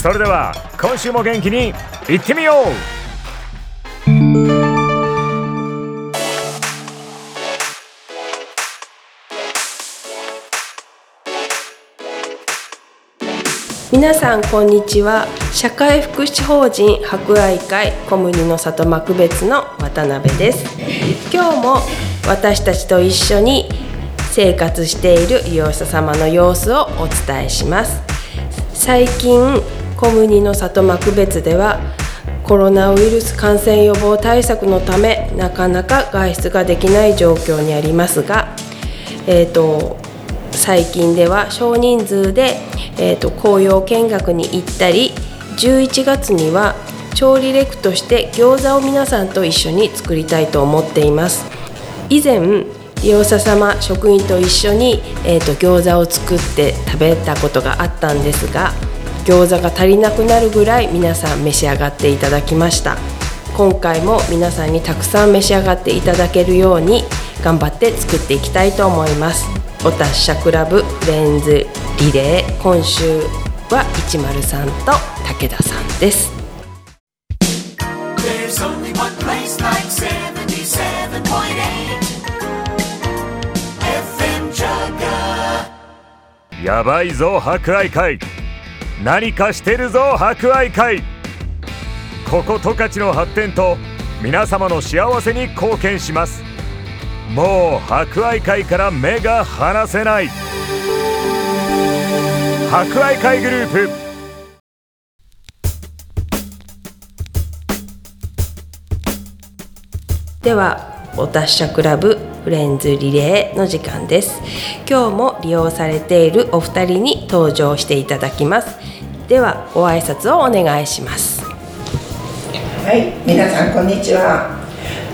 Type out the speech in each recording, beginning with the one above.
それでは今週も元気にいってみよう。皆さんこんにちは。社会福祉法人博愛会小麦の里幕別の渡辺です。今日も私たちと一緒に生活している利用者様の様子をお伝えします。最近小麦の里幕別ではコロナウイルス感染予防対策のためなかなか外出ができない状況にありますが、えーと最近では少人数で、えーと、紅葉見学に行ったり11月には調理レクとして餃子を皆さんと一緒に作りたいと思っています。以前利用者様職員と一緒に、えーと、餃子を作って食べたことがあったんですが餃子が足りなくなるぐらい皆さん召し上がっていただきました。今回も皆さんにたくさん召し上がっていただけるように頑張って作っていきたいと思います。お達者クラブレンズリレー今週は103と武田さんです。やばいぞ博愛会。何かしてるぞ博愛会。ここ十勝の発展と皆様の幸せに貢献します。もう博愛会から目が離せない。博愛会グループ。ではお達者クラブフレンズリレーの時間です。今日も利用されているお二人に登場していただきます。ではご挨拶をお願いします。はい皆さんこんにちは。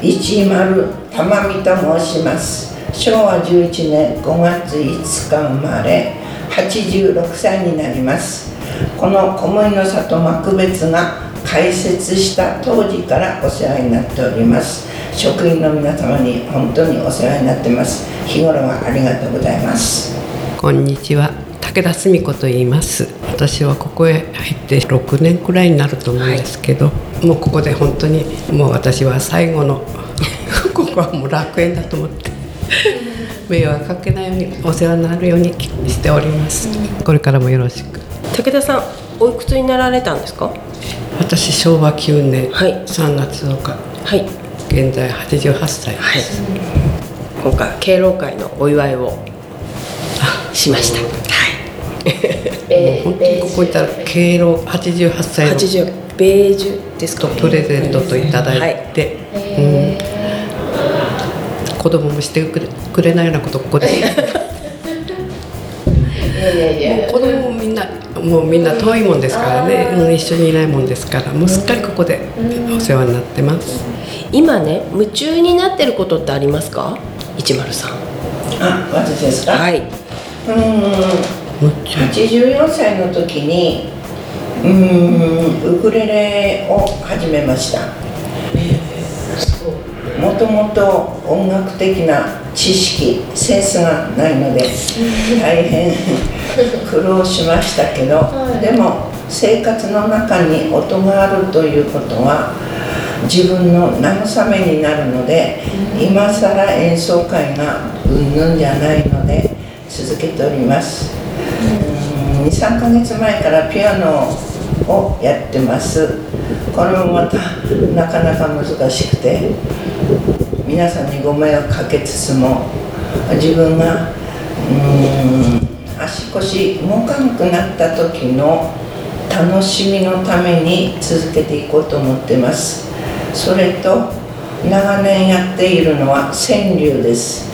一丸玉美と申します。昭和11年5月5日生まれ86歳になります。この小麦の里幕別が開設した当時からお世話になっております。職員の皆様に本当にお世話になってます。日頃はありがとうございます。こんにちは。武田澄子と言います。私はここへ入って6年くらいになると思うんですけど、はい、もうここで本当にもう私は最後の ここはもう楽園だと思って迷惑かけないようにお世話になるようにしております。これからもよろしく。武田さんおいくつになられたんですか？私昭和9年3月10日はい現在88歳です、はい、今回敬老会のお祝いをしました。もう本当にここ行ったら敬老88歳の。80ベージュですか、ね、プレゼントといただいて、はい。うん、子供もしてくれくれないようなことここで。もう子供もみんなもうみんな遠いもんですからね、一緒にいないもんですから。もうすっかりここでお世話になってます今ね夢中になってることってありますか？一丸さん。あ私ですか？はい。うん。84歳の時にうんウクレレを始めました。もともと音楽的な知識センスがないので大変苦労しましたけど、でも生活の中に音があるということは自分の慰めになるので、今更演奏会がうんぬんじゃないので続けております。23か月前からピアノををやってます。これもまたなかなか難しくて皆さんにご迷惑かけつつも自分がうん足腰動かなくなった時の楽しみのために続けていこうと思ってますそれと長年やっているのは川柳です。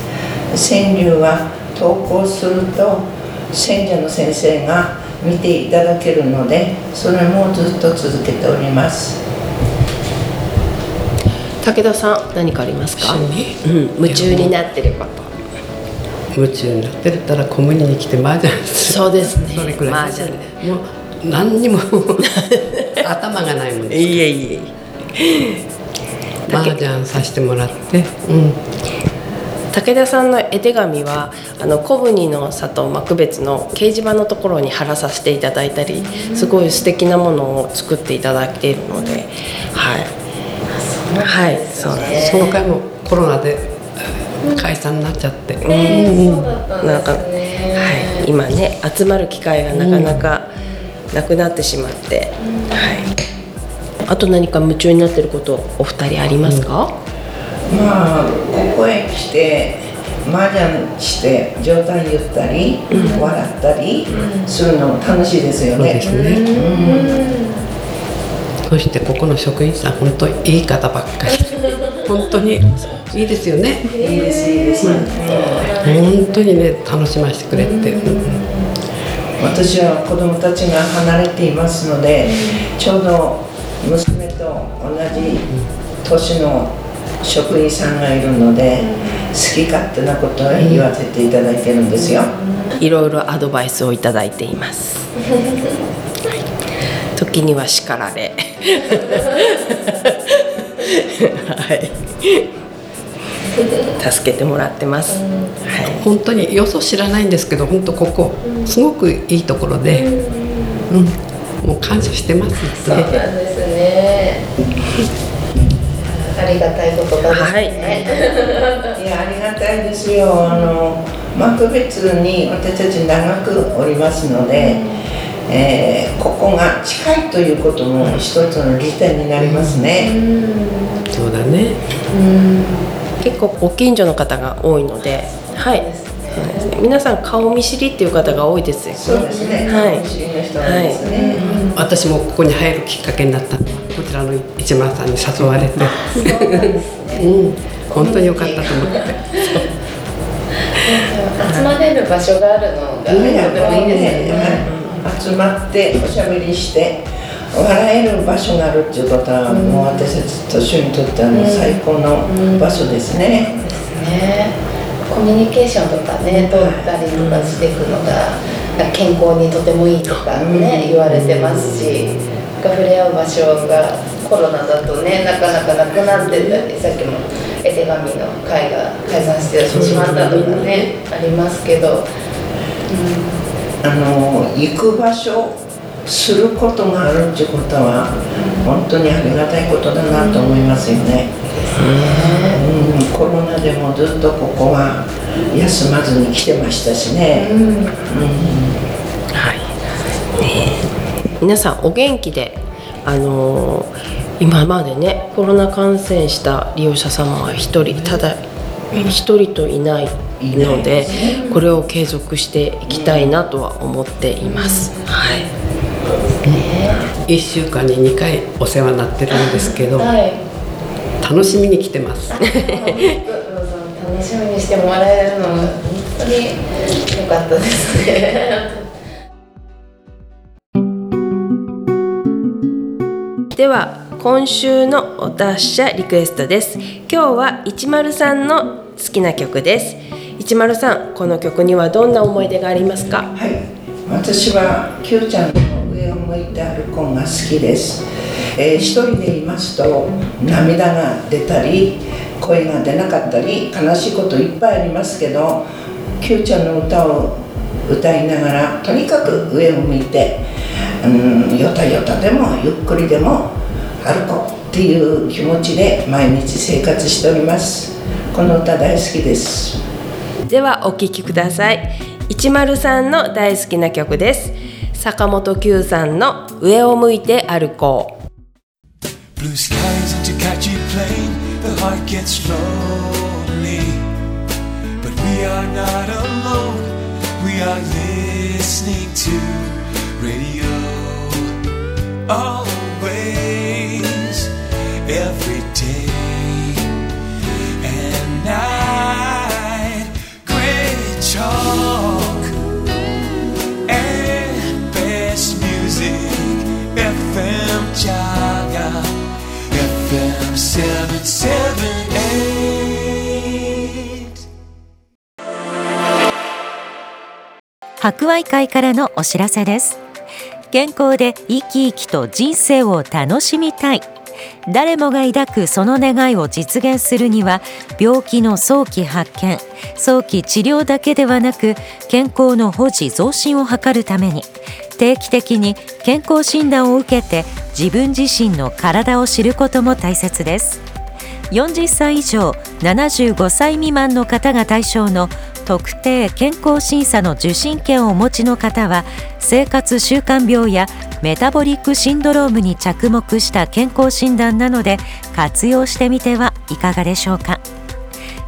川柳は投稿すると選者の先生が見ていただけるのでそれもずっと続けております。武田さん何かありますか、趣うん、夢中になってること。夢中になってるったらコムニに来て麻雀する。そうですね。それくらい麻雀。もう何にも 頭がないもんです。いえいえ 麻雀させてもらって、うん、武田さんの絵手紙はあの小国の里幕別の掲示板のところに貼らさせていただいたりすごい素敵なものを作っていただいているのではい。はいそう。なんですその回もコロナで解散になっちゃって、なんか、はい、今ね集まる機会がなかなかなくなってしまって、はい、あと何か夢中になってることお二人ありますか、まあここへ来て麻雀して状態言ったり、笑ったりするのも楽しいですよね。そうですね、そしてここの職員さん本当いい方ばっかり。本当にいいですよね。いいですいいです、本当にね楽しませてくれて、私は子供たちが離れていますので、ちょうど娘と同じ年の職員さんがいるので、好き勝手なことを言わせていただいてるんですよ、いろいろアドバイスをいただいています。はい時には叱られ。はい。助けてもらってます。はい。本当によそ知らないんですけど本当ここすごくいいところで、うん、もう感謝してますそうなんですね。ありがたいことだですはい。ね。いやありがたいですよ。あの幕別に私たち長くおりますので、えーここが近いということも一つの利点になりますね、そうだね。結構ご近所の方が多いので、はい。皆さん顔見知りっていう方が多いですよ。そうですね。はい。不思議な人なんですね、私もここに入るきっかけになった。のはこちらの市村さんに誘われて。うん。本当に良かったと思って。集まれる場所があるのがとてもいいですよね。集まっておしゃべりして笑える場所があるっていうことは、もう私たち年寄りにとっては最高の場所ですね、ね。コミュニケーションとかね、取ったりとかしていくのが健康にとてもいいとかね、言われてますし、触れ合う場所がコロナだとね、なかなかなくなってたり、さっきも絵手紙の会が解散してしまったとかね、ありますけど、あの行く場所することがあるっていうことは本当にありがたいことだなと思いますよね、うん、コロナでもずっとここは休まずに来てましたしね、はい。ねえ皆さんお元気で、あのー今までねコロナ感染した利用者様は一人ただ一人といないのでこれを継続していきたいなとは思っています。はい。1週間に2回お世話になってるんですけどはい。楽しみに来てます。楽しみにしてもらえるのが本当に良かったですね。では今週のお達者リクエストです。今日は103の好きな曲です。103この曲にはどんな思い出がありますか？はい、私は Q ちゃんの上を向いて歩くが好きです、えー一人でいますと涙が出たり声が出なかったり悲しいこといっぱいありますけど Q ちゃんの歌を歌いながらとにかく上を向いて、うん、よたよたでもゆっくりでも歩こうっていう気持ちで毎日生活しております。この歌大好きです。ではお聴きください。103の大好きな曲です。坂本九さんの上を向いて歩こう。Blue skies into catchy plane, the heart gets lonely. But we are not alone, we are listening to radio. Always, 博愛会からのお知らせです。健康で生き生きと人生を楽しみたい。誰もが抱くその願いを実現するには病気の早期発見早期治療だけではなく健康の保持増進を図るために定期的に健康診断を受けて自分自身の体を知ることも大切です。40歳以上75歳未満の方が対象の特定健康審査の受診券をお持ちの方は生活習慣病やメタボリックシンドロームに着目した健康診断なので活用してみてはいかがでしょうか。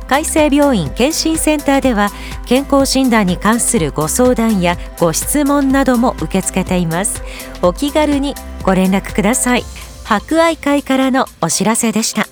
海生病院健診センターでは健康診断に関するご相談やご質問なども受け付けています。お気軽にご連絡ください。博愛会からのお知らせでした。